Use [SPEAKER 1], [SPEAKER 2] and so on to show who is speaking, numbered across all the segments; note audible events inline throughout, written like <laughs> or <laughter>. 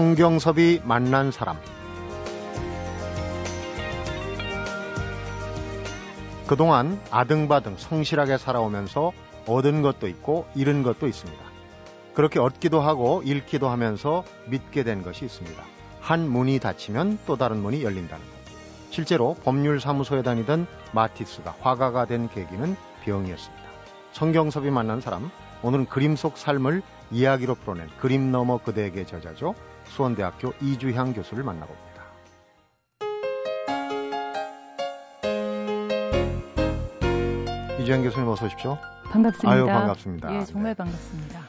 [SPEAKER 1] 성경섭이 만난 사람 그동안 아등바등 성실하게 살아오면서 얻은 것도 있고 잃은 것도 있습니다. 그렇게 얻기도 하고 잃기도 하면서 믿게 된 것이 있습니다. 한 문이 닫히면 또 다른 문이 열린다는 것. 실제로 법률사무소에 다니던 마티스가 화가가 된 계기는 병이었습니다. 성경섭이 만난 사람, 오늘은 그림 속 삶을 이야기로 풀어낸 그림 너머 그대에게 저자죠. 수원대학교 이주향 교수를 만나봅니다. 이주향 교수님 어서 오십시오.
[SPEAKER 2] 반갑습니다.
[SPEAKER 1] 아유, 반갑습니다.
[SPEAKER 2] 예, 정말 네. 반갑습니다.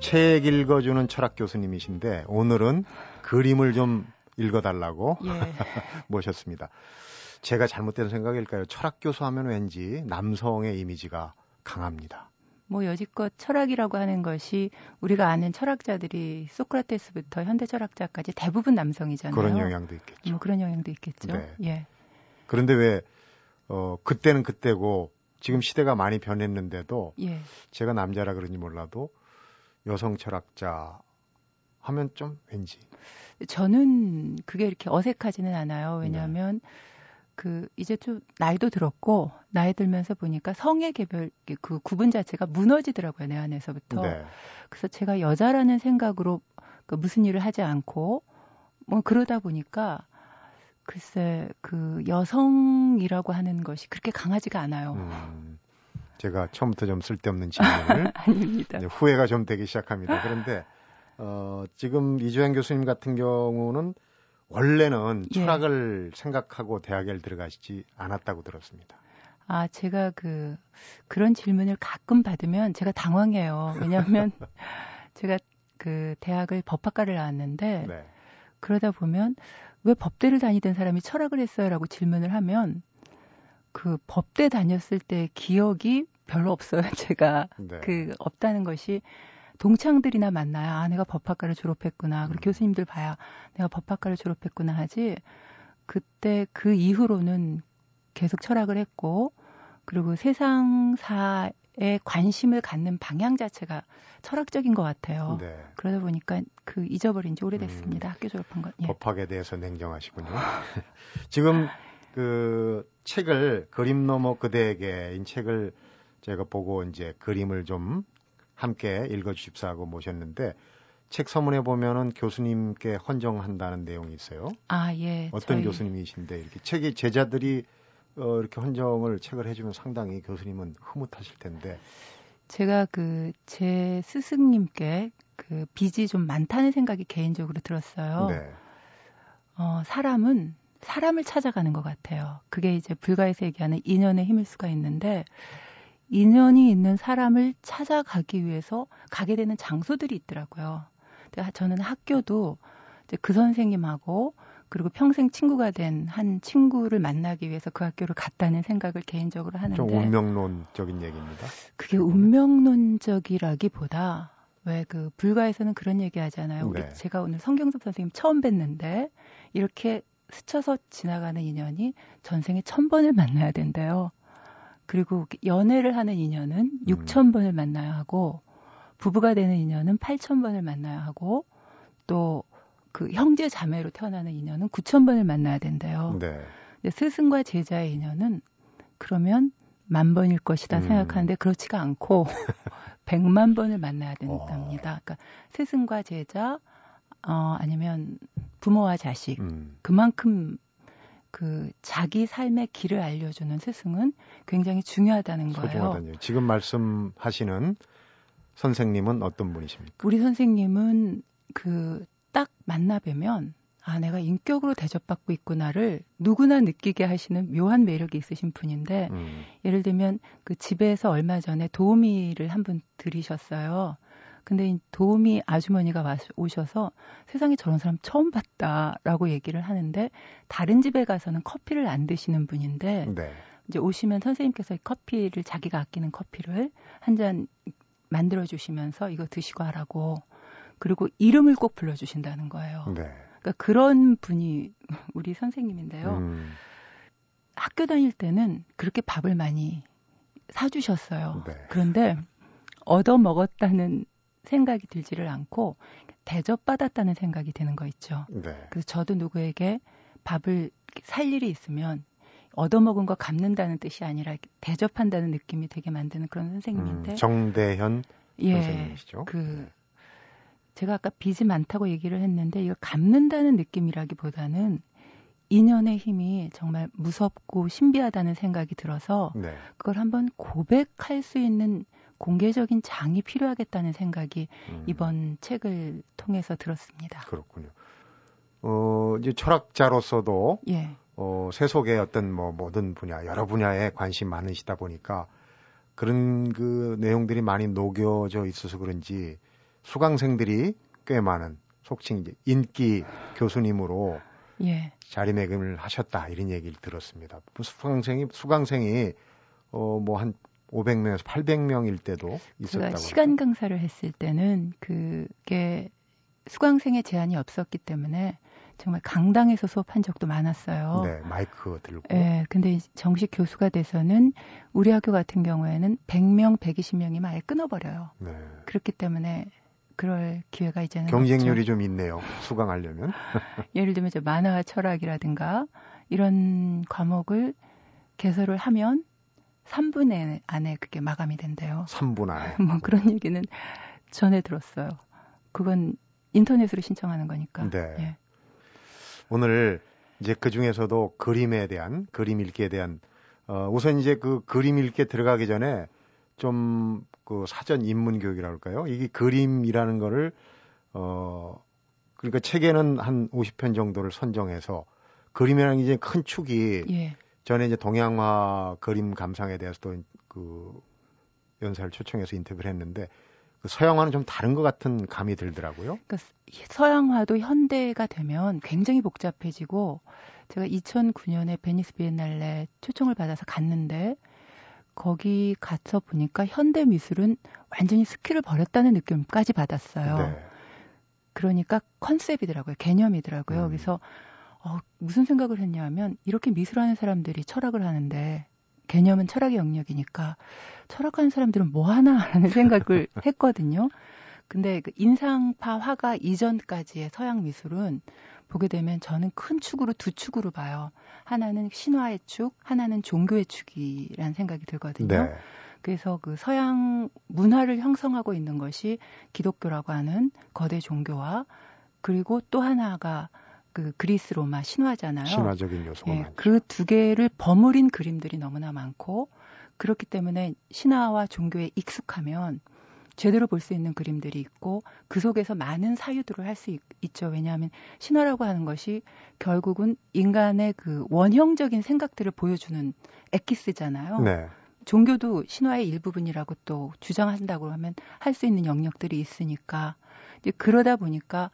[SPEAKER 1] 책 읽어주는 철학 교수님이신데 오늘은 그림을 좀 읽어달라고
[SPEAKER 2] 예. <laughs>
[SPEAKER 1] 모셨습니다. 제가 잘못된 생각일까요? 철학 교수 하면 왠지 남성의 이미지가 강합니다.
[SPEAKER 2] 뭐 여지껏 철학이라고 하는 것이 우리가 아는 철학자들이 소크라테스부터 현대 철학자까지 대부분 남성이잖아요.
[SPEAKER 1] 그런 영향도 있겠죠.
[SPEAKER 2] 뭐 그런 영향도 있겠죠.
[SPEAKER 1] 네.
[SPEAKER 2] 예.
[SPEAKER 1] 그런데 왜 어, 그때는 그때고 지금 시대가 많이 변했는데도
[SPEAKER 2] 예.
[SPEAKER 1] 제가 남자라 그런지 몰라도 여성 철학자 하면 좀 왠지
[SPEAKER 2] 저는 그게 이렇게 어색하지는 않아요. 왜냐하면 그 이제 좀 나이도 들었고 나이 들면서 보니까 성의 개별 그 구분 자체가 무너지더라고요 내 안에서부터.
[SPEAKER 1] 네.
[SPEAKER 2] 그래서 제가 여자라는 생각으로 그 무슨 일을 하지 않고 뭐 그러다 보니까 글쎄 그 여성이라고 하는 것이 그렇게 강하지가 않아요.
[SPEAKER 1] 음, 제가 <laughs> 처음부터 좀 쓸데없는 질문을 <laughs>
[SPEAKER 2] 아닙니다.
[SPEAKER 1] 후회가 좀 되기 시작합니다. 그런데 어, 지금 이주영 교수님 같은 경우는 원래는
[SPEAKER 2] 예.
[SPEAKER 1] 철학을 생각하고 대학에 들어가시지 않았다고 들었습니다.
[SPEAKER 2] 아, 제가 그, 그런 질문을 가끔 받으면 제가 당황해요. 왜냐하면 <laughs> 제가 그 대학을 법학과를 나왔는데
[SPEAKER 1] 네.
[SPEAKER 2] 그러다 보면 왜 법대를 다니던 사람이 철학을 했어요라고 질문을 하면 그 법대 다녔을 때 기억이 별로 없어요. <laughs> 제가
[SPEAKER 1] 네.
[SPEAKER 2] 그 없다는 것이 동창들이나 만나야 아 내가 법학과를 졸업했구나. 그리고
[SPEAKER 1] 음.
[SPEAKER 2] 교수님들 봐야 내가 법학과를 졸업했구나 하지. 그때 그 이후로는 계속 철학을 했고 그리고 세상사에 관심을 갖는 방향 자체가 철학적인 것 같아요.
[SPEAKER 1] 네.
[SPEAKER 2] 그러다 보니까 그 잊어버린 지 오래됐습니다.
[SPEAKER 1] 음.
[SPEAKER 2] 학교 졸업한 건. 예.
[SPEAKER 1] 법학에 대해서 냉정하시군요. <laughs> 지금 그 책을 그림 너머 그대에게 인 책을 제가 보고 이제 그림을 좀 함께 읽어주십사 하고 모셨는데 책 서문에 보면은 교수님께 헌정한다는 내용이 있어요.
[SPEAKER 2] 아 예.
[SPEAKER 1] 어떤
[SPEAKER 2] 저희-
[SPEAKER 1] 교수님이신데 이렇게 책이 제자들이 어, 이렇게 헌정을 책을 해주면 상당히 교수님은 흐뭇하실 텐데
[SPEAKER 2] 제가 그 제 스승님께 그 빚이 좀 많다는 생각이 개인적으로 들었어요.
[SPEAKER 1] 네.
[SPEAKER 2] 어, 사람은 사람을 찾아가는 것 같아요. 그게 이제 불가에서 얘기하는 인연의 힘일 수가 있는데 인연이 있는 사람을 찾아가기 위해서 가게 되는 장소들이 있더라고요. 저는 학교도 이제 그 선생님하고 그리고 평생 친구가 된 한 친구를 만나기 위해서 그 학교를 갔다는 생각을 개인적으로 하는데
[SPEAKER 1] 좀 운명론적인 얘기입니다.
[SPEAKER 2] 그게 운명론적이라기보다 왜 그 불가에서는 그런 얘기 하잖아요. 우리
[SPEAKER 1] 네.
[SPEAKER 2] 제가 오늘 성경섭 선생님 처음 뵀는데 이렇게 스쳐서 지나가는 인연이 전생에 천 번을 만나야 된대요. 그리고 연애를 하는 인연은
[SPEAKER 1] 음.
[SPEAKER 2] 육천 번을 만나야 하고 부부가 되는 인연은 팔천 번을 만나야 하고 또 그 형제 자매로 태어나는 인연은 구천 번을 만나야 된대요.
[SPEAKER 1] 네.
[SPEAKER 2] 스승과 제자의 인연은 그러면 만 번일 것이다
[SPEAKER 1] 음.
[SPEAKER 2] 생각하는데 그렇지가 않고 <laughs> 백만 번을 만나야
[SPEAKER 1] 어.
[SPEAKER 2] 된답니다. 그러니까 스승과 제자 어 아니면 부모와 자식
[SPEAKER 1] 음.
[SPEAKER 2] 그만큼 그 자기 삶의 길을 알려주는 스승은 굉장히 중요하다는 거예요.
[SPEAKER 1] 소중하다는 얘기. 지금 말씀하시는 선생님은 어떤 분이십니까?
[SPEAKER 2] 우리 선생님은 그 딱 만나 뵈면 아 내가 인격으로 대접받고 있구나를 누구나 느끼게 하시는 묘한 매력이 있으신 분인데
[SPEAKER 1] 음.
[SPEAKER 2] 예를 들면 그 집에서 얼마 전에 도우미를 한 분 들이셨어요. 근데 이 도우미 아주머니가 와- 오셔서 세상에 저런 사람 처음 봤다라고 얘기를 하는데 다른 집에 가서는 커피를 안 드시는 분인데
[SPEAKER 1] 네.
[SPEAKER 2] 이제 오시면 선생님께서 이 커피를 자기가 아끼는 커피를 한 잔 만들어 주시면서 이거 드시고 하라고 그리고 이름을 꼭 불러 주신다는 거예요.
[SPEAKER 1] 네.
[SPEAKER 2] 그러니까 그런 분이 <laughs> 우리 선생님인데요.
[SPEAKER 1] 음.
[SPEAKER 2] 학교 다닐 때는 그렇게 밥을 많이 사주셨어요.
[SPEAKER 1] 네.
[SPEAKER 2] 그런데 얻어 먹었다는 생각이 들지를 않고 대접받았다는 생각이 드는 거 있죠.
[SPEAKER 1] 네.
[SPEAKER 2] 그래서 저도 누구에게 밥을 살 일이 있으면 얻어먹은 거 갚는다는 뜻이 아니라 대접한다는 느낌이 되게 만드는 그런 선생님인데.
[SPEAKER 1] 음, 정대현
[SPEAKER 2] 예,
[SPEAKER 1] 선생님이시죠.
[SPEAKER 2] 그
[SPEAKER 1] 네.
[SPEAKER 2] 제가 아까 빚이 많다고 얘기를 했는데 이걸 갚는다는 느낌이라기보다는 인연의 힘이 정말 무섭고 신비하다는 생각이 들어서
[SPEAKER 1] 네.
[SPEAKER 2] 그걸 한번 고백할 수 있는 공개적인 장이 필요하겠다는 생각이
[SPEAKER 1] 음,
[SPEAKER 2] 이번 책을 통해서 들었습니다.
[SPEAKER 1] 그렇군요. 어, 이제 철학자로서도
[SPEAKER 2] 예,
[SPEAKER 1] 어, 세속의 어떤 뭐 모든 분야, 여러 분야에 관심 많으시다 보니까 그런 그 내용들이 많이 녹여져 있어서 그런지 수강생들이 꽤 많은 속칭 이제 인기 교수님으로
[SPEAKER 2] 예.
[SPEAKER 1] 자리매김을 하셨다 이런 얘기를 들었습니다. 뭐 수강생이 수강생이 어뭐 한 500명에서 800명일 때도 있었다고.
[SPEAKER 2] 제가 시간 강사를 했을 때는 그게 수강생의 제한이 없었기 때문에 정말 강당에서 수업한 적도 많았어요.
[SPEAKER 1] 네, 마이크 들고.
[SPEAKER 2] 예, 근데 정식 교수가 돼서는 우리 학교 같은 경우에는 100명, 120명이면 아예 끊어버려요.
[SPEAKER 1] 네.
[SPEAKER 2] 그렇기 때문에 그럴 기회가 이제는
[SPEAKER 1] 경쟁률이
[SPEAKER 2] 없죠.
[SPEAKER 1] 좀 있네요. 수강하려면. <laughs>
[SPEAKER 2] 예를 들면 이제 만화와 철학이라든가 이런 과목을 개설을 하면 3분 안에 그게 마감이 된대요.
[SPEAKER 1] 3분 안에. <laughs>
[SPEAKER 2] 뭐 그런 얘기는 전에 들었어요. 그건 인터넷으로 신청하는 거니까.
[SPEAKER 1] 네.
[SPEAKER 2] 예.
[SPEAKER 1] 오늘 이제 그 중에서도 그림에 대한 그림 읽기에 대한 어 우선 이제 그 그림 읽기에 들어가기 전에 좀 그 사전 입문 교육이라고 할까요? 이게 그림이라는 거를 어 그러니까 책에는 한 50편 정도를 선정해서 그림이라는 게 이제 큰 축이
[SPEAKER 2] 예.
[SPEAKER 1] 전에 이제 동양화 그림 감상에 대해서도 그 연사를 초청해서 인터뷰를 했는데 그 서양화는 좀 다른 것 같은 감이 들더라고요.
[SPEAKER 2] 그러니까 서양화도 현대가 되면 굉장히 복잡해지고 제가 2009년에 베니스 비엔날레 초청을 받아서 갔는데 거기 가서 보니까 현대 미술은 완전히 skill을 버렸다는 느낌까지 받았어요.
[SPEAKER 1] 네.
[SPEAKER 2] 그러니까 컨셉이더라고요. 개념이더라고요.
[SPEAKER 1] 음.
[SPEAKER 2] 그래서 어, 무슨 생각을 했냐면 이렇게 미술하는 사람들이 철학을 하는데 개념은 철학의 영역이니까 철학하는 사람들은 뭐 하나라는 <laughs> 생각을 했거든요. 근데 그 인상파 화가 이전까지의 서양 미술은 보게 되면 저는 큰 축으로 두 축으로 봐요. 하나는 신화의 축, 하나는 종교의 축이라는 생각이 들거든요.
[SPEAKER 1] 네.
[SPEAKER 2] 그래서 그 서양 문화를 형성하고 있는 것이 기독교라고 하는 거대 종교와 그리고 또 하나가 그 그리스 로마 신화잖아요.
[SPEAKER 1] 신화적인 요소가
[SPEAKER 2] 예,
[SPEAKER 1] 많죠.
[SPEAKER 2] 그두 개를 버무린 그림들이 너무나 많고 그렇기 때문에 신화와 종교에 익숙하면 제대로 볼 수 있는 그림들이 있고 그 속에서 많은 사유들을 할 수 있죠. 왜냐하면 신화라고 하는 것이 결국은 인간의 그 원형적인 생각들을 보여주는 엑기스잖아요.
[SPEAKER 1] 네.
[SPEAKER 2] 종교도 신화의 일부분이라고 또 주장한다고 하면 할 수 있는 영역들이 있으니까 이제 그러다 보니까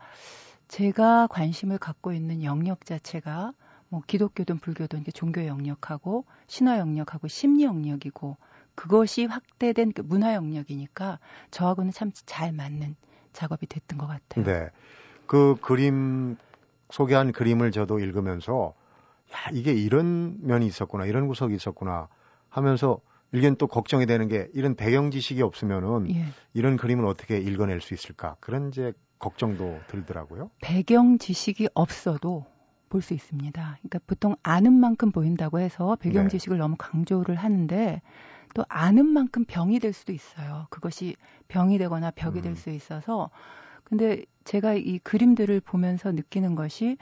[SPEAKER 2] 제가 관심을 갖고 있는 영역 자체가 뭐 기독교든 불교든 종교 영역하고 신화 영역하고 심리 영역이고 그것이 확대된 그 문화 영역이니까 저하고는 참 잘 맞는 작업이 됐던 것 같아요.
[SPEAKER 1] 네. 그 그림 소개한 그림을 저도 읽으면서 야, 이게 이런 면이 있었구나. 이런 구석이 있었구나 하면서 일견 또 걱정이 되는 게 이런 배경 지식이 없으면은
[SPEAKER 2] 예.
[SPEAKER 1] 이런 그림을 어떻게 읽어낼 수 있을까? 그런 이제 걱정도 들더라고요.
[SPEAKER 2] 배경 지식이 없어도 볼 수 있습니다. 그러니까 보통 아는 만큼 보인다고 해서 배경
[SPEAKER 1] 네.
[SPEAKER 2] 지식을 너무 강조를 하는데 또 아는 만큼 병이 될 수도 있어요. 그것이 병이 되거나 벽이
[SPEAKER 1] 음.
[SPEAKER 2] 될수 있어서 근데 제가 이 그림들을 보면서 느끼는 것이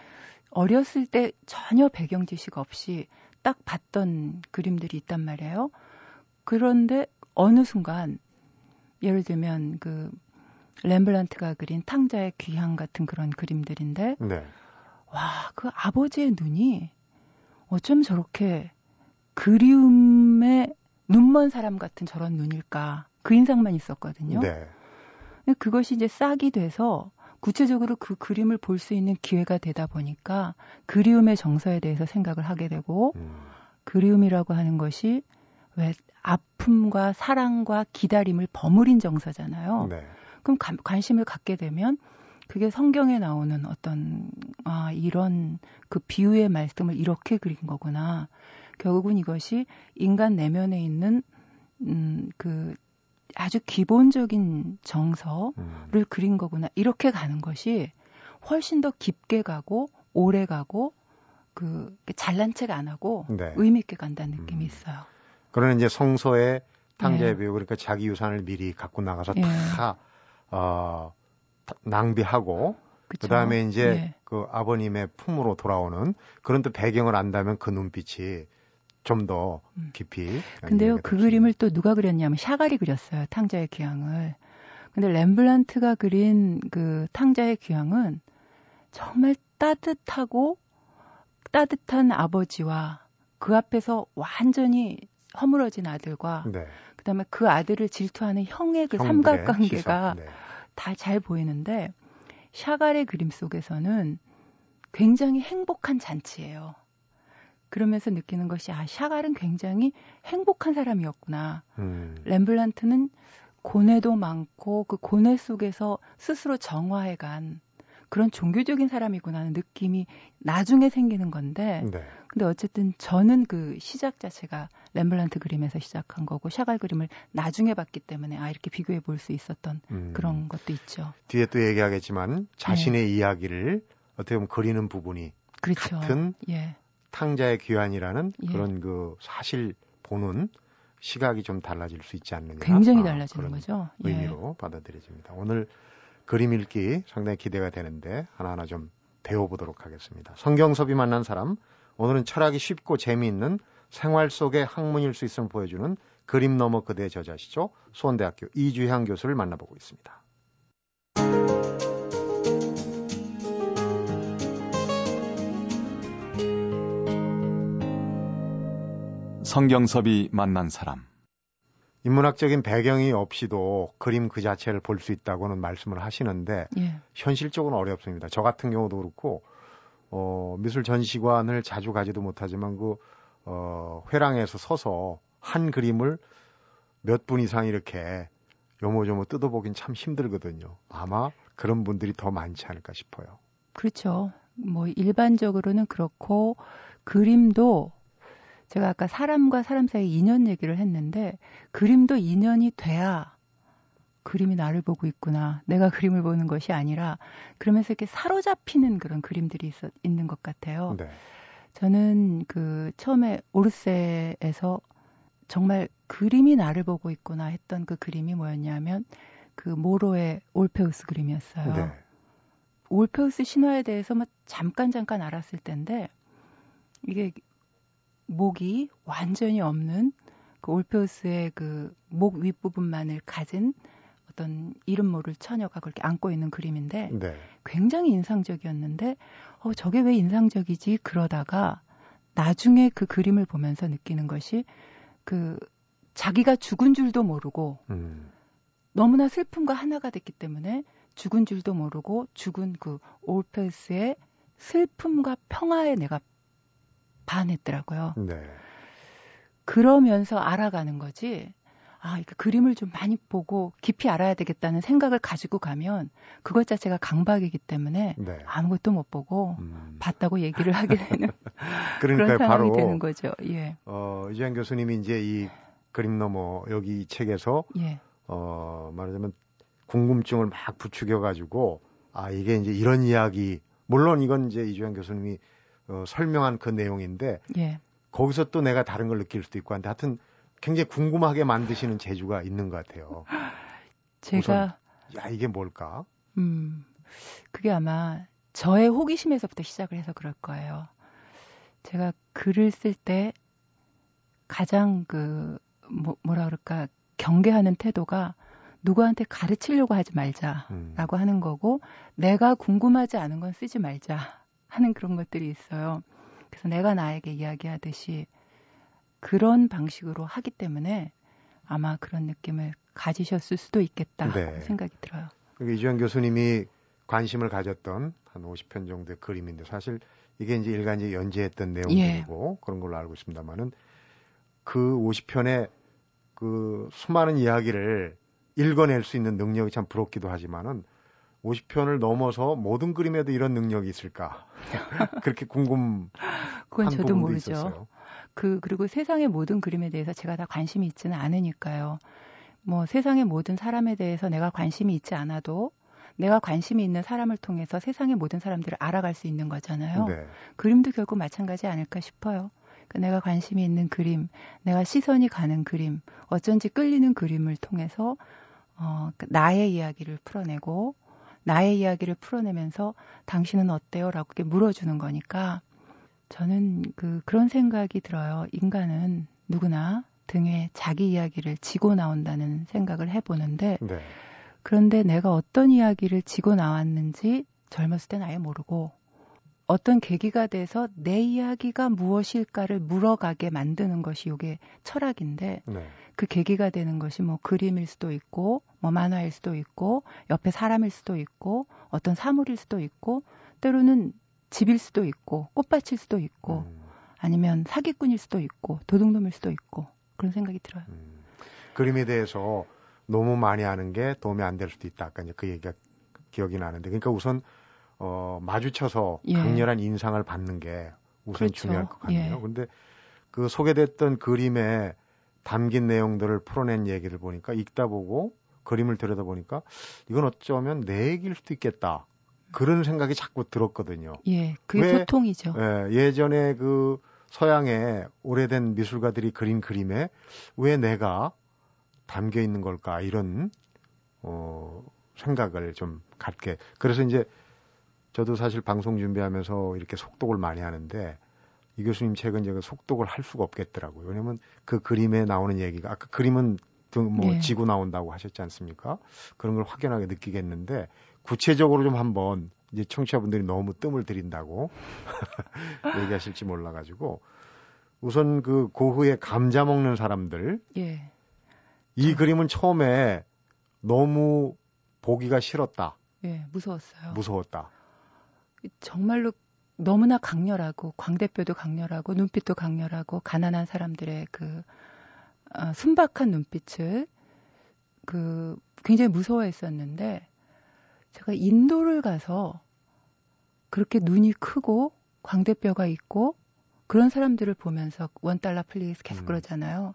[SPEAKER 2] 어렸을 때 전혀 배경 지식 없이 딱 봤던 그림들이 있단 말이에요. 그런데 어느 순간 예를 들면 그 렘블란트가 그린 탕자의 귀향 같은 그런 그림들인데
[SPEAKER 1] 네.
[SPEAKER 2] 와, 그 아버지의 눈이 어쩜 저렇게 그리움에 눈먼 사람 같은 저런 눈일까? 그 인상만 있었거든요.
[SPEAKER 1] 네.
[SPEAKER 2] 그것이 이제 싹이 돼서 구체적으로 그 그림을 볼 수 있는 기회가 되다 보니까 그리움의 정서에 대해서 생각을 하게 되고
[SPEAKER 1] 음.
[SPEAKER 2] 그리움이라고 하는 것이 왜 아픔과 사랑과 기다림을 버무린 정서잖아요.
[SPEAKER 1] 네.
[SPEAKER 2] 그럼 관- 관심을 갖게 되면 그게 성경에 나오는 어떤 아 이런 그 비유의 말씀을 이렇게 그린 거구나. 결국은 이것이 인간 내면에 있는 음그 아주 기본적인 정서를 음. 그린 거구나. 이렇게 가는 것이 훨씬 더 깊게 가고 오래 가고 그 잘난 척안 하고 네. 의미 있게 간다는 느낌이 음. 있어요.
[SPEAKER 1] 그러는 이제 성서의 탕자의 예. 배우 그러니까 자기 유산을 미리 갖고 나가서 예. 다 어, 낭비하고 그 다음에 이제 예. 그 아버님의 품으로 돌아오는 그런 또 배경을 안다면 그 눈빛이 좀더 음. 깊이.
[SPEAKER 2] 근데요, 그 그림을 또 누가 그렸냐면 샤갈이 그렸어요. 탕자의 귀향을. 근데 렘블란트가 그린 그 탕자의 귀향은 정말 따뜻하고 따뜻한 아버지와 그 앞에서 완전히 허물어진 아들과 네. 그다음에 그 아들을 질투하는 형의 그 삼각관계가 네. 다잘 보이는데 샤갈의 그림 속에서는 굉장히 행복한 잔치예요. 그러면서 느끼는 것이 아 샤갈은 굉장히 행복한 사람이었구나. 음. 렘블란트는 고뇌도 많고 그 고뇌 속에서 스스로 정화해간 그런 종교적인 사람이구나 하는 느낌이 나중에 생기는 건데 네. 근데 어쨌든 저는 그 시작 자체가 렘블란트 그림에서 시작한 거고 샤갈 그림을 나중에 봤기 때문에 아 이렇게 비교해 볼 수 있었던 음. 그런 것도 있죠.
[SPEAKER 1] 뒤에 또 얘기하겠지만 자신의 네. 이야기를 어떻게 보면 그리는 부분이 그렇죠. 같은 예. 탕자의 귀환이라는 예. 그런 그 사실 보는 시각이 좀 달라질 수 있지 않느냐.
[SPEAKER 2] 굉장히 아, 달라지는 거죠.
[SPEAKER 1] 예. 의미로 받아들여집니다. 오늘 그림 읽기 상당히 기대가 되는데 하나하나 좀 배워보도록 하겠습니다. 성경섭이 만난 사람, 오늘은 철학이 쉽고 재미있는 생활 속의 학문일 수 있음을 보여주는 그림 너머 그대 저자시죠. 수원대학교 이주향 교수를 만나보고 있습니다.
[SPEAKER 3] 성경섭이 만난 사람.
[SPEAKER 1] 인문학적인 배경이 없이도 그림 그 자체를 볼 수 있다고는 말씀을 하시는데 예. 현실적으로 어렵습니다. 저 같은 경우도 그렇고 어, 미술 전시관을 자주 가지도 못하지만 그 어, 회랑에서 서서 한 그림을 몇 분 이상 이렇게 요모조모 뜯어보긴 참 힘들거든요. 아마 그런 분들이 더 많지 않을까 싶어요.
[SPEAKER 2] 그렇죠. 뭐 일반적으로는 그렇고 그림도 제가 아까 사람과 사람 사이 인연 얘기를 했는데 그림도 인연이 돼야 그림이 나를 보고 있구나. 내가 그림을 보는 것이 아니라 그러면서 이렇게 사로잡히는 그런 그림들이 있어, 있는 것 같아요. 네. 저는 그 처음에 오르세에서 정말 그림이 나를 보고 있구나 했던 그 그림이 뭐였냐면 그 모로의 올페우스 그림이었어요. 네. 올페우스 신화에 대해서 뭐 잠깐 잠깐 알았을 텐데 이게 목이 완전히 없는 그 올페우스의 그 목 윗부분만을 가진 어떤 이름 모를 처녀가 그렇게 안고 있는 그림인데 네. 굉장히 인상적이었는데 어 저게 왜 인상적이지 그러다가 나중에 그 그림을 보면서 느끼는 것이 그 자기가 죽은 줄도 모르고 음. 너무나 슬픔과 하나가 됐기 때문에 죽은 줄도 모르고 죽은 그 올페우스의 슬픔과 평화에 내가 반했더라고요. 네. 그러면서 알아가는 거지. 아, 그 그림을 좀 많이 보고 깊이 알아야 되겠다는 생각을 가지고 가면 그것 자체가 강박이기 때문에 네. 아무것도 못 보고 음. 봤다고 얘기를 하게 <laughs> 되는 그런 상황이 바로, 되는 거죠. 예.
[SPEAKER 1] 어, 이재현 교수님이 이제 이 그림 너머 여기 이 책에서 예. 어, 말하자면 궁금증을 막 부추겨 가지고 아, 이게 이제 이런 이야기 물론 이건 이제 이주영 교수님이 어, 설명한 그 내용인데 예. 거기서 또 내가 다른 걸 느낄 수도 있고 한데 하여튼 굉장히 궁금하게 만드시는 재주가 있는 것 같아요.
[SPEAKER 2] 제가 우선,
[SPEAKER 1] 야 이게 뭘까?
[SPEAKER 2] 음 그게 아마 저의 호기심에서부터 시작을 해서 그럴 거예요. 제가 글을 쓸 때 가장 그 뭐, 뭐라 그럴까 경계하는 태도가 누구한테 가르치려고 하지 말자라고 음. 하는 거고 내가 궁금하지 않은 건 쓰지 말자 하는 그런 것들이 있어요. 그래서 내가 나에게 이야기하듯이 그런 방식으로 하기 때문에 아마 그런 느낌을 가지셨을 수도 있겠다 네. 생각이 들어요.
[SPEAKER 1] 그러니까 이주영 교수님이 관심을 가졌던 한 50편 정도의 그림인데 사실 이게 이제 일간지 연재했던 내용들이고 예. 그런 걸로 알고 있습니다만은 그 50편의 그 수많은 이야기를 읽어낼 수 있는 능력이 참 부럽기도 하지만은 50편을 넘어서 모든 그림에도 이런 능력이 있을까? <laughs> 그렇게 궁금.
[SPEAKER 2] 그건 저도 모르죠. 있었어요. 그 그리고 세상의 모든 그림에 대해서 제가 다 관심이 있지는 않으니까요. 뭐 세상의 모든 사람에 대해서 내가 관심이 있지 않아도 내가 관심이 있는 사람을 통해서 세상의 모든 사람들을 알아갈 수 있는 거잖아요. 네. 그림도 결국 마찬가지 아닐까 싶어요. 그 내가 관심이 있는 그림, 내가 시선이 가는 그림, 어쩐지 끌리는 그림을 통해서 어, 그 나의 이야기를 풀어내고 나의 이야기를 풀어내면서 당신은 어때요? 라고 물어주는 거니까 저는 그, 그런 생각이 들어요. 인간은 누구나 등에 자기 이야기를 지고 나온다는 생각을 해보는데 네. 그런데 내가 어떤 이야기를 지고 나왔는지 젊었을 땐 아예 모르고 어떤 계기가 돼서 내 이야기가 무엇일까를 물어가게 만드는 것이 이게 철학인데 네. 그 계기가 되는 것이 뭐 그림일 수도 있고 뭐 만화일 수도 있고 옆에 사람일 수도 있고 어떤 사물일 수도 있고 때로는 집일 수도 있고 꽃밭일 수도 있고 음. 아니면 사기꾼일 수도 있고 도둑놈일 수도 있고 그런 생각이 들어요. 음.
[SPEAKER 1] 그림에 대해서 너무 많이 아는 게 도움이 안 될 수도 있다. 아까 이제 그 얘기가 기억이 나는데 그러니까 우선 어 마주쳐서 예. 강렬한 인상을 받는 게 우선 그렇죠. 중요할 것 같네요. 예. 근데 그 소개됐던 그림에 담긴 내용들을 풀어낸 얘기를 보니까 읽다 보고 그림을 들여다보니까 이건 어쩌면 내 얘기일 수도 있겠다. 그런 생각이 자꾸 들었거든요.
[SPEAKER 2] 예, 그게 왜, 소통이죠.
[SPEAKER 1] 예, 예전에 그 서양의 오래된 미술가들이 그린 그림에 왜 내가 담겨 있는 걸까 이런 어 생각을 좀 갖게 그래서 이제 저도 사실 방송 준비하면서 이렇게 속독을 많이 하는데 이 교수님 책은 제가 속독을 할 수가 없겠더라고요. 왜냐면 그 그림에 나오는 얘기가 아까 그림은 뭐 네. 지고 나온다고 하셨지 않습니까? 그런 걸 확연하게 느끼겠는데 구체적으로 좀 한번 이제 청취자분들이 너무 뜸을 들인다고 <laughs> 얘기하실지 몰라가지고 우선 그 고흐의 감자 먹는 사람들 예. 이 저... 그림은 처음에 너무 보기가 싫었다.
[SPEAKER 2] 예, 무서웠어요.
[SPEAKER 1] 무서웠다.
[SPEAKER 2] 정말로 너무나 강렬하고 광대뼈도 강렬하고 눈빛도 강렬하고 가난한 사람들의 그 어, 순박한 눈빛을 그 굉장히 무서워했었는데 제가 인도를 가서 그렇게 눈이 크고 광대뼈가 있고 그런 사람들을 보면서 one dollar please 계속 음. 그러잖아요.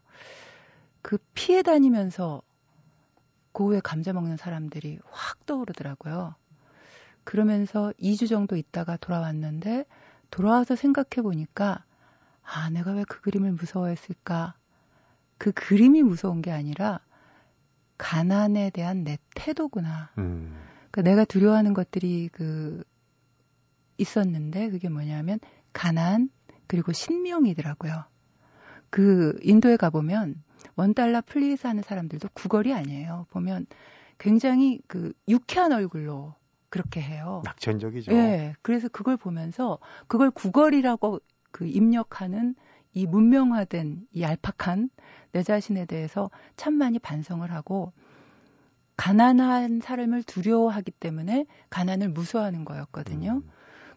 [SPEAKER 2] 그 피해 다니면서 고흐의 감자 먹는 사람들이 확 떠오르더라고요. 그러면서 2주 정도 있다가 돌아왔는데 돌아와서 생각해 보니까 아, 내가 왜 그 그림을 무서워했을까? 그 그림이 무서운 게 아니라 가난에 대한 내 태도구나. 음. 그 내가 두려워하는 것들이 그 있었는데 그게 뭐냐면 가난 그리고 신명이더라고요. 그 인도에 가보면 one dollar please 하는 사람들도 구걸이 아니에요. 보면 굉장히 그 유쾌한 얼굴로 그렇게 해요.
[SPEAKER 1] 낙천적이죠.
[SPEAKER 2] 네. 그래서 그걸 보면서 그걸 구걸이라고 그 입력하는 이 문명화된 이 얄팍한 내 자신에 대해서 참 많이 반성을 하고 가난한 사람을 두려워하기 때문에 가난을 무서워하는 거였거든요. 음.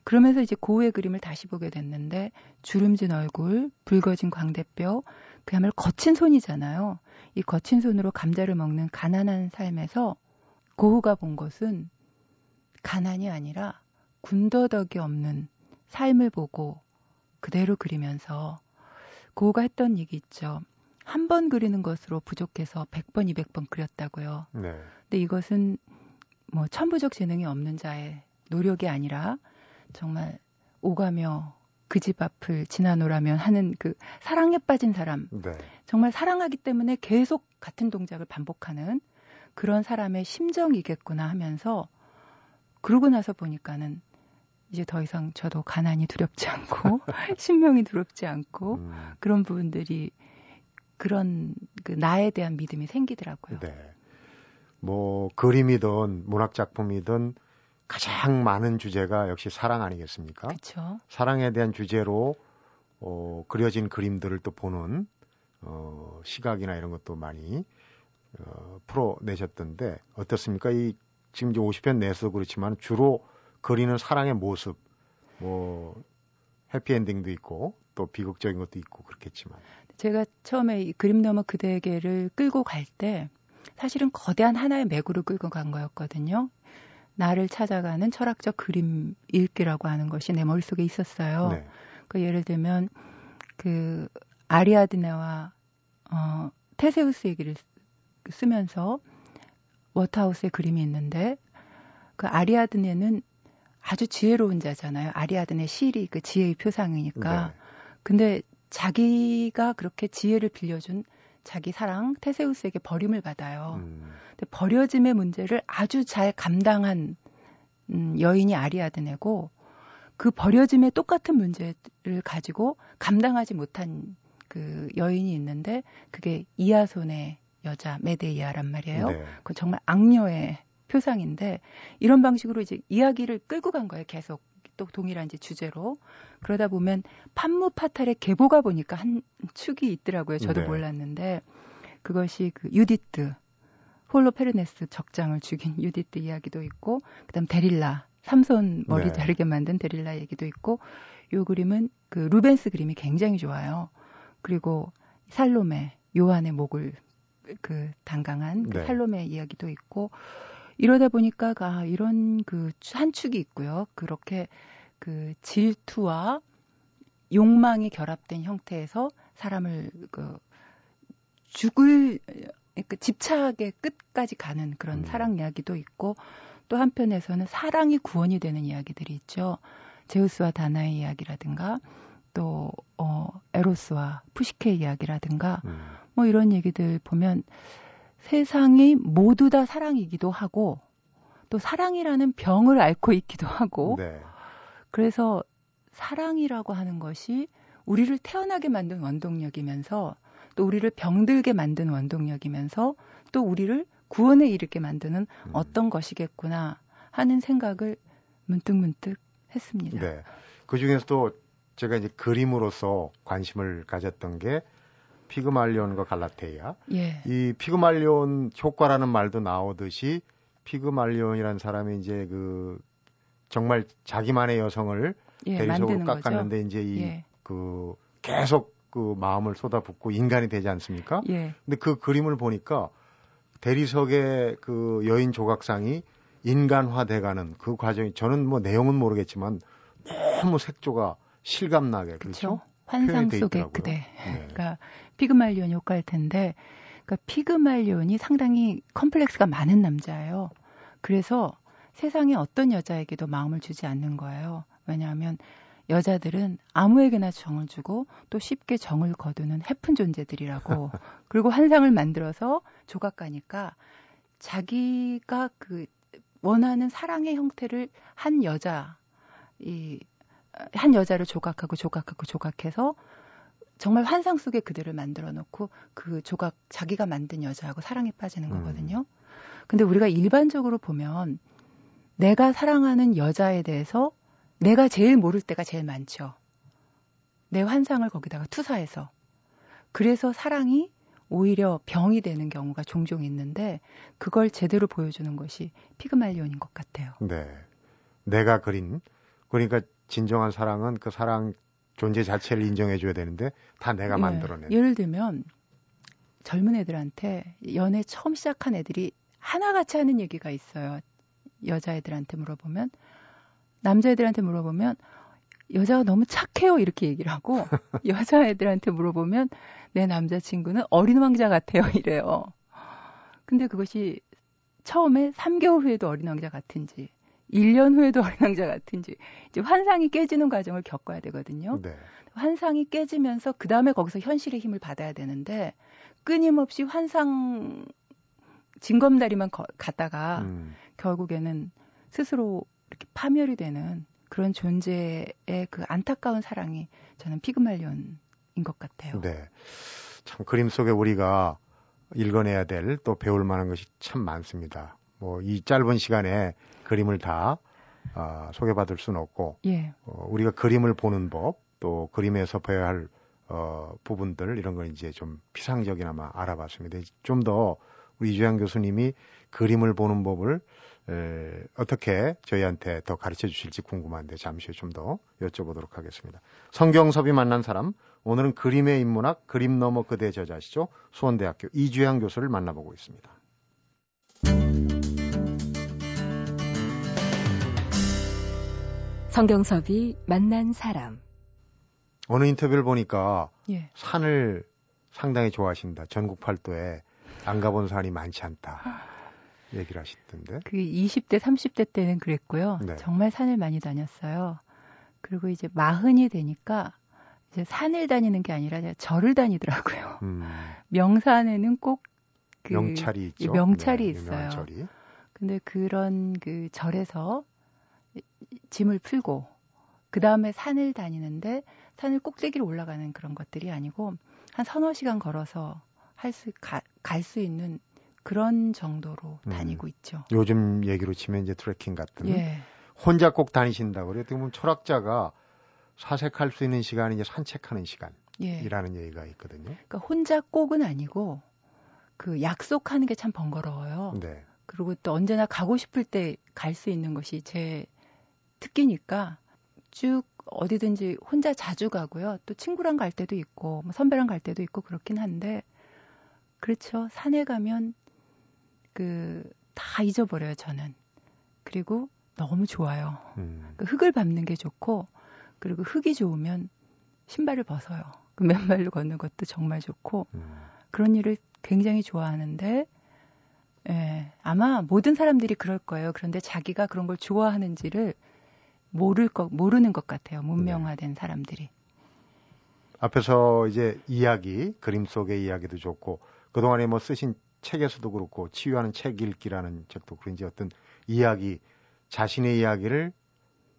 [SPEAKER 2] 그러면서 이제 고우의 그림을 다시 보게 됐는데 주름진 얼굴, 붉어진 광대뼈, 그야말로 거친 손이잖아요. 이 거친 손으로 감자를 먹는 가난한 삶에서 고우가 본 것은 가난이 아니라 군더더기 없는 삶을 보고 그대로 그리면서 고우가 했던 얘기 있죠. 한 번 그리는 것으로 부족해서 100번, 200번 그렸다고요. 네. 근데 이것은 뭐 천부적 재능이 없는 자의 노력이 아니라 정말 오가며 그 집 앞을 지나노라면 하는 그 사랑에 빠진 사람. 네. 정말 사랑하기 때문에 계속 같은 동작을 반복하는 그런 사람의 심정이겠구나 하면서 그러고 나서 보니까는 이제 더 이상 저도 가난이 두렵지 않고 <laughs> <laughs> 신명이 두렵지 않고 음. 그런 부분들이 그런 그 나에 대한 믿음이 생기더라고요. 네.
[SPEAKER 1] 뭐 그림이든 문학 작품이든 가장 많은 주제가 역시 사랑 아니겠습니까?
[SPEAKER 2] 그렇죠.
[SPEAKER 1] 사랑에 대한 주제로 어, 그려진 그림들을 또 보는 어, 시각이나 이런 것도 많이 어, 풀어내셨던데 어떻습니까? 이 지금 이제 50편 내서 그렇지만 주로 그리는 사랑의 모습, 뭐 해피엔딩도 있고 또 비극적인 것도 있고 그렇겠지만
[SPEAKER 2] 제가 처음에 이 그림 너머 그대에게를 끌고 갈 때 사실은 거대한 하나의 맥으로 끌고 간 거였거든요. 나를 찾아가는 철학적 그림 읽기라고 하는 것이 내 머릿속에 있었어요. 네. 그 예를 들면 그 아리아드네와 어 테세우스 얘기를 쓰면서 워터하우스의 그림이 있는데 그 아리아드네는 아주 지혜로운 자잖아요. 아리아드네 실이 그 지혜의 표상이니까. 네. 근데 자기가 그렇게 지혜를 빌려준 자기 사랑 테세우스에게 버림을 받아요. 음. 근데 버려짐의 문제를 아주 잘 감당한 음, 여인이 아리아드네고 그 버려짐의 똑같은 문제를 가지고 감당하지 못한 그 여인이 있는데 그게 이하손의 여자 메데이아란 말이에요. 네. 그 정말 악녀의 표상인데 이런 방식으로 이제 이야기를 끌고 간 거예요. 계속 또 동일한 이제 주제로 그러다 보면 팜므 파탈의 계보가 보니까 한 축이 있더라고요. 저도 네. 몰랐는데 그것이 그 유디트 홀로페르네스 적장을 죽인 유디트 이야기도 있고 그다음 데릴라 삼손 머리 네. 자르게 만든 데릴라 얘기도 있고 요 그림은 그 루벤스 그림이 굉장히 좋아요. 그리고 살로메 요한의 목을 그 단강한 그 네. 살로메 이야기도 있고 이러다 보니까 아 이런 그 한 축이 있고요. 그렇게 그 질투와 욕망이 결합된 형태에서 사람을 그 죽을 그 집착의 끝까지 가는 그런 음. 사랑 이야기도 있고 또 한편에서는 사랑이 구원이 되는 이야기들이 있죠. 제우스와 다나의 이야기라든가 또 어, 에로스와 푸시케 이야기라든가 음. 뭐 이런 얘기들 보면 세상이 모두 다 사랑이기도 하고 또 사랑이라는 병을 앓고 있기도 하고 네. 그래서 사랑이라고 하는 것이 우리를 태어나게 만든 원동력이면서 또 우리를 병들게 만든 원동력이면서 또 우리를 구원에 이르게 만드는 음. 어떤 것이겠구나 하는 생각을 문득문득 했습니다. 네.
[SPEAKER 1] 그 중에서도 제가 이제 그림으로서 관심을 가졌던 게 피그말리온과 갈라테이아. 예. 이 피그말리온 효과라는 말도 나오듯이 피그말리온이라는 사람이 이제 그 정말 자기만의 여성을 예, 대리석으로 깎았는데 거죠? 이제 이그 예. 그 계속 그 마음을 쏟아붓고 인간이 되지 않습니까? 예. 근데 그 그림을 보니까 대리석의 그 여인 조각상이 인간화돼가는 그 과정이 저는 뭐 내용은 모르겠지만 너무 색조가 실감나게 그렇죠?
[SPEAKER 2] 환상 속의 그대. 네. <laughs> 그러니까 피그말리온 효과일 텐데, 그러니까 피그말리온이 상당히 컴플렉스가 많은 남자예요. 그래서 세상에 어떤 여자에게도 마음을 주지 않는 거예요. 왜냐하면 여자들은 아무에게나 정을 주고 또 쉽게 정을 거두는 해픈 존재들이라고 <laughs> 그리고 환상을 만들어서 조각가니까 자기가 그 원하는 사랑의 형태를 한 여자 이 한 여자를 조각하고 조각하고 조각해서 정말 환상 속에 그들을 만들어 놓고 그 조각 자기가 만든 여자하고 사랑에 빠지는 음. 거거든요. 음. 근데 우리가 일반적으로 보면 내가 사랑하는 여자에 대해서 내가 제일 모를 때가 제일 많죠. 내 환상을 거기다가 투사해서. 그래서 사랑이 오히려 병이 되는 경우가 종종 있는데 그걸 제대로 보여주는 것이 피그말리온인 것 같아요.
[SPEAKER 1] 네. 내가 그린 그러니까 진정한 사랑은 그 사랑 존재 자체를 인정해 줘야 되는데 다 내가 예, 만들어낸.
[SPEAKER 2] 예를 들면 젊은 애들한테 연애 처음 시작한 애들이 하나같이 하는 얘기가 있어요. 여자애들한테 물어보면 남자애들한테 물어보면 여자가 너무 착해요 이렇게 얘기를 하고 <laughs> 여자애들한테 물어보면 내 남자친구는 어린 왕자 같아요 <laughs> 이래요. 근데 그것이 처음에 3개월 후에도 어린 왕자 같은지 1년 후에도 어린 왕자 같은지 이제 환상이 깨지는 과정을 겪어야 되거든요. 네. 환상이 깨지면서 그 다음에 거기서 현실의 힘을 받아야 되는데 끊임없이 환상 징검다리만 거, 갔다가 음. 결국에는 스스로 이렇게 파멸이 되는 그런 존재의 그 안타까운 사랑이 저는 피그말리온인 것 같아요.
[SPEAKER 1] 네. 참 그림 속에 우리가 읽어내야 될 또 배울 만한 것이 참 많습니다. 뭐 이 짧은 시간에 그림을 다 어, 소개받을 수는 없고 예. 어, 우리가 그림을 보는 법 또 그림에서 봐야 할 어, 부분들 이런 걸 이제 좀 피상적이나마 알아봤습니다. 좀 더 우리 이주양 교수님이 그림을 보는 법을 에, 어떻게 저희한테 더 가르쳐 주실지 궁금한데 잠시 후 좀 더 여쭤보도록 하겠습니다. 성경섭이 만난 사람 오늘은 그림의 인문학 그림 너머 그대 저자시죠 수원대학교 이주양 교수를 만나보고 있습니다.
[SPEAKER 3] 성경섭이 만난 사람
[SPEAKER 1] 어느 인터뷰를 보니까 예. 산을 상당히 좋아하신다. 전국 팔도에 안 가본 산이 많지 않다. 얘기를 하시던데.
[SPEAKER 2] 그 20대, 30대 때는 그랬고요.
[SPEAKER 1] 네.
[SPEAKER 2] 정말 산을 많이 다녔어요. 그리고 이제 마흔이 되니까 이제 산을 다니는 게 아니라 절을 다니더라고요.
[SPEAKER 1] 음, <laughs>
[SPEAKER 2] 명산에는 꼭 그,
[SPEAKER 1] 명찰이 있죠.
[SPEAKER 2] 명찰이
[SPEAKER 1] 네,
[SPEAKER 2] 있어요.
[SPEAKER 1] 절이.
[SPEAKER 2] 근데 그런 그 절에서 짐을 풀고 그 다음에 산을 다니는데 산을 꼭대기로 올라가는 그런 것들이 아니고 한 서너 시간 걸어서 할 수 갈 수 있는 그런 정도로
[SPEAKER 1] 음.
[SPEAKER 2] 다니고 있죠.
[SPEAKER 1] 요즘 얘기로 치면 이제 트레킹 같은.
[SPEAKER 2] 예.
[SPEAKER 1] 혼자 꼭 다니신다고 그래요. 어떻게 보면 철학자가 사색할 수 있는 시간이 이제 산책하는
[SPEAKER 2] 예.
[SPEAKER 1] 시간이라는 얘기가 있거든요.
[SPEAKER 2] 그러니까 혼자 꼭은 아니고 그 약속하는 게 참 번거로워요.
[SPEAKER 1] 네.
[SPEAKER 2] 그리고 또 언제나 가고 싶을 때 갈 수 있는 것이 제 특기니까 쭉 어디든지 혼자 자주 가고요. 또 친구랑 갈 때도 있고 뭐 선배랑 갈 때도 있고 그렇긴 한데 그렇죠. 산에 가면 그 다 잊어버려요, 저는. 그리고 너무 좋아요.
[SPEAKER 1] 음,
[SPEAKER 2] 그 흙을 밟는 게 좋고 그리고 흙이 좋으면 신발을 벗어요. 그 맨발로 걷는 것도 정말 좋고
[SPEAKER 1] 음.
[SPEAKER 2] 그런 일을 굉장히 좋아하는데 예, 아마 모든 사람들이 그럴 거예요. 그런데 자기가 그런 걸 좋아하는지를 모를 거 모르는 것 같아요. 문명화된 사람들이.
[SPEAKER 1] 앞에서 이제 이야기, 그림 속의 이야기도 좋고 그동안에 뭐 쓰신 책에서도 그렇고 치유하는 책 읽기라는 책도 그런지 어떤 이야기 자신의 이야기를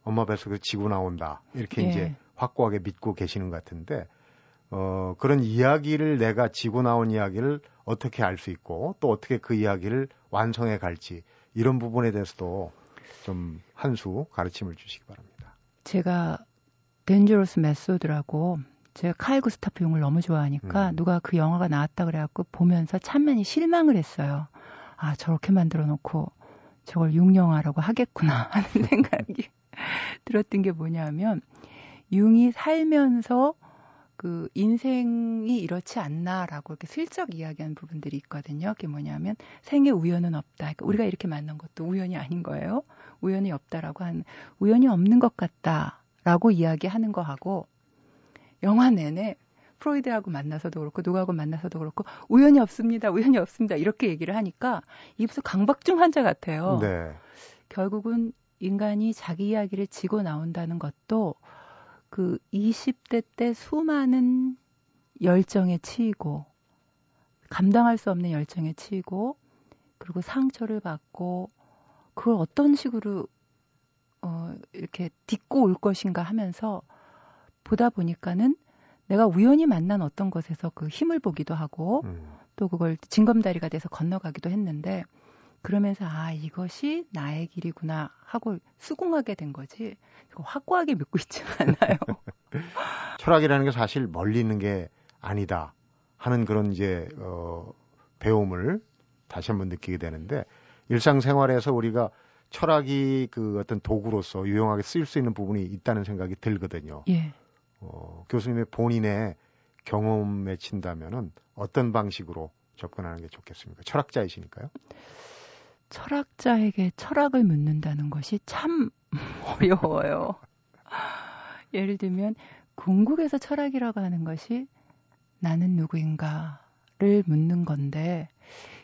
[SPEAKER 1] 엄마 뱃속에서 지고 나온다 이렇게
[SPEAKER 2] 예.
[SPEAKER 1] 이제 확고하게 믿고 계시는 것 같은데 어 그런 이야기를 내가 지고 나온 이야기를 어떻게 알 수 있고 또 어떻게 그 이야기를 완성해 갈지 이런 부분에 대해서도 좀 한 수 가르침을 주시기 바랍니다.
[SPEAKER 2] 제가 덴저러스 메소드라고 제가 칼 구스타프 용을 너무 좋아하니까
[SPEAKER 1] 음.
[SPEAKER 2] 누가 그 영화가 나왔다 그래갖고 보면서 참 많이 실망을 했어요. 아 저렇게 만들어 놓고 저걸 융영화라고 하겠구나 <laughs> 하는 생각이 <laughs> 들었던 게 뭐냐면 융이 살면서 그 인생이 이렇지 않나라고 이렇게 슬쩍 이야기하는 부분들이 있거든요. 그게 뭐냐면 생에 우연은 없다. 그러니까 우리가 이렇게 만난 것도 우연이 아닌 거예요. 우연이 없다라고 하는 우연이 없는 것 같다라고 이야기하는 거하고 영화 내내 프로이드하고 만나서도 그렇고 누구하고 만나서도 그렇고 우연이 없습니다. 우연이 없습니다. 이렇게 얘기를 하니까 이 무슨 강박증 환자 같아요.
[SPEAKER 1] 네.
[SPEAKER 2] 결국은 인간이 자기 이야기를 지고 나온다는 것도 그 20대 때 수많은 열정에 치이고 감당할 수 없는 열정에 치이고 그리고 상처를 받고 그걸 어떤 식으로 어 이렇게 딛고 올 것인가 하면서 보다 보니까는 내가 우연히 만난 어떤 것에서 그 힘을 보기도 하고
[SPEAKER 1] 음.
[SPEAKER 2] 또 그걸 징검다리가 돼서 건너가기도 했는데 그러면서 아 이것이 나의 길이구나 하고 수긍하게 된 거지 확고하게 믿고 있지 않아요. <laughs>
[SPEAKER 1] 철학이라는 게 사실 멀리 있는 게 아니다 하는 그런 이제 어, 배움을 다시 한번 느끼게 되는데 일상생활에서 우리가 철학이 그 어떤 도구로서 유용하게 쓰일 수 있는 부분이 있다는 생각이 들거든요.
[SPEAKER 2] 예.
[SPEAKER 1] 어, 교수님의 본인의 경험에 친다면은 어떤 방식으로 접근하는 게 좋겠습니까? 철학자이시니까요.
[SPEAKER 2] 철학자에게 철학을 묻는다는 것이 참 <laughs> 어려워요. 예를 들면 궁극에서 철학이라고 하는 것이 나는 누구인가 를 묻는 건데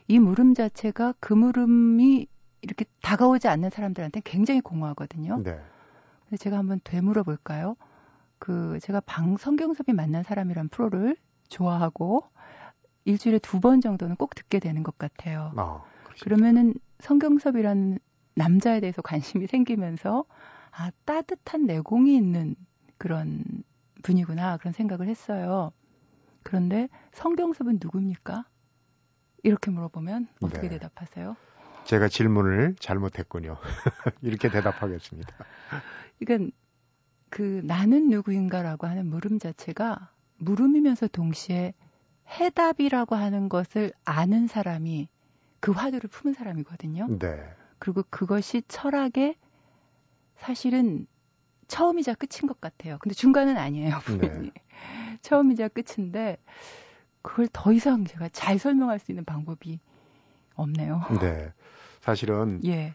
[SPEAKER 2] 이 물음 자체가 그 물음이 이렇게 다가오지 않는 사람들한테 굉장히 공허하거든요.
[SPEAKER 1] 네.
[SPEAKER 2] 그래서 제가 한번 되물어 볼까요? 그 제가 방 성경섭이 만난 사람이란 프로를 좋아하고 일주일에 두 번 정도는 꼭 듣게 되는 것 같아요.
[SPEAKER 1] 아.
[SPEAKER 2] 그러면은 성경섭이라는 남자에 대해서 <laughs> 관심이 생기면서 아 따뜻한 내공이 있는 그런 분이구나 그런 생각을 했어요. 그런데 성경섭은 누굽니까? 이렇게 물어보면 어떻게
[SPEAKER 1] 네.
[SPEAKER 2] 대답하세요?
[SPEAKER 1] 제가 질문을 잘못했군요. <laughs> 이렇게 대답하겠습니다.
[SPEAKER 2] 그러니까 그 나는 누구인가라고 하는 물음 자체가 물음이면서 동시에 해답이라고 하는 것을 아는 사람이 그 화두를 품은 사람이거든요.
[SPEAKER 1] 네.
[SPEAKER 2] 그리고 그것이 철학의 사실은 처음이자 끝인 것 같아요. 근데 중간은 아니에요, 분명히. <laughs> 처음이자 끝인데 그걸 더 이상 제가 잘 설명할 수 있는 방법이 없네요.
[SPEAKER 1] 네. 사실은
[SPEAKER 2] 예.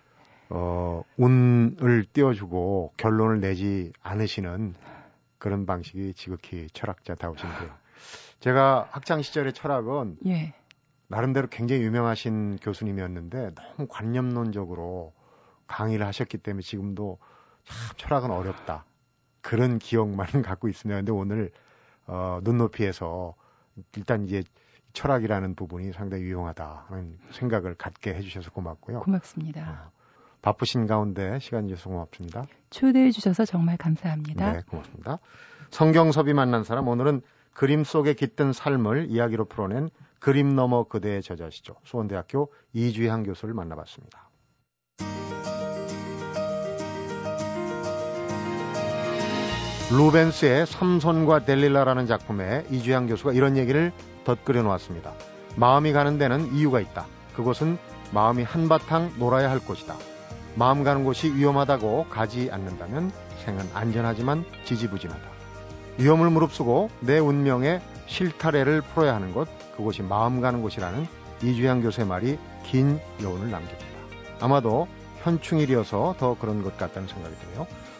[SPEAKER 1] 어, 운을 띄워주고 결론을 내지 않으시는 그런 방식이 지극히 철학자다우신데요. 제가 학창 시절의 철학은
[SPEAKER 2] 예.
[SPEAKER 1] 나름대로 굉장히 유명하신 교수님이었는데 너무 관념론적으로 강의를 하셨기 때문에 지금도 참 철학은 어렵다. 그런 기억만 <laughs> 갖고 있습니다. 근데 오늘 어, 눈높이에서 일단 이제 철학이라는 부분이 상당히 유용하다 하는 생각을 갖게 해주셔서 고맙고요.
[SPEAKER 2] 고맙습니다.
[SPEAKER 1] 어, 바쁘신 가운데 시간 주셔서 고맙습니다.
[SPEAKER 2] 초대해 주셔서 정말 감사합니다.
[SPEAKER 1] 네, 고맙습니다. 성경섭이 만난 사람 오늘은 그림 속에 깃든 삶을 이야기로 풀어낸 그림 너머 그대의 저자시죠. 수원대학교 이주향 교수를 만나봤습니다. 루벤스의 삼손과 델릴라라는 작품에 이주향 교수가 이런 얘기를 덧그려 놓았습니다. 마음이 가는 데는 이유가 있다. 그곳은 마음이 한바탕 놀아야 할 곳이다. 마음 가는 곳이 위험하다고 가지 않는다면 생은 안전하지만 지지부진하다. 위험을 무릅쓰고 내 운명의 실타래를 풀어야 하는 곳, 그곳이 마음 가는 곳이라는 이주향 교수의 말이 긴 여운을 남깁니다. 아마도 현충일이어서 더 그런 것 같다는 생각이 드네요.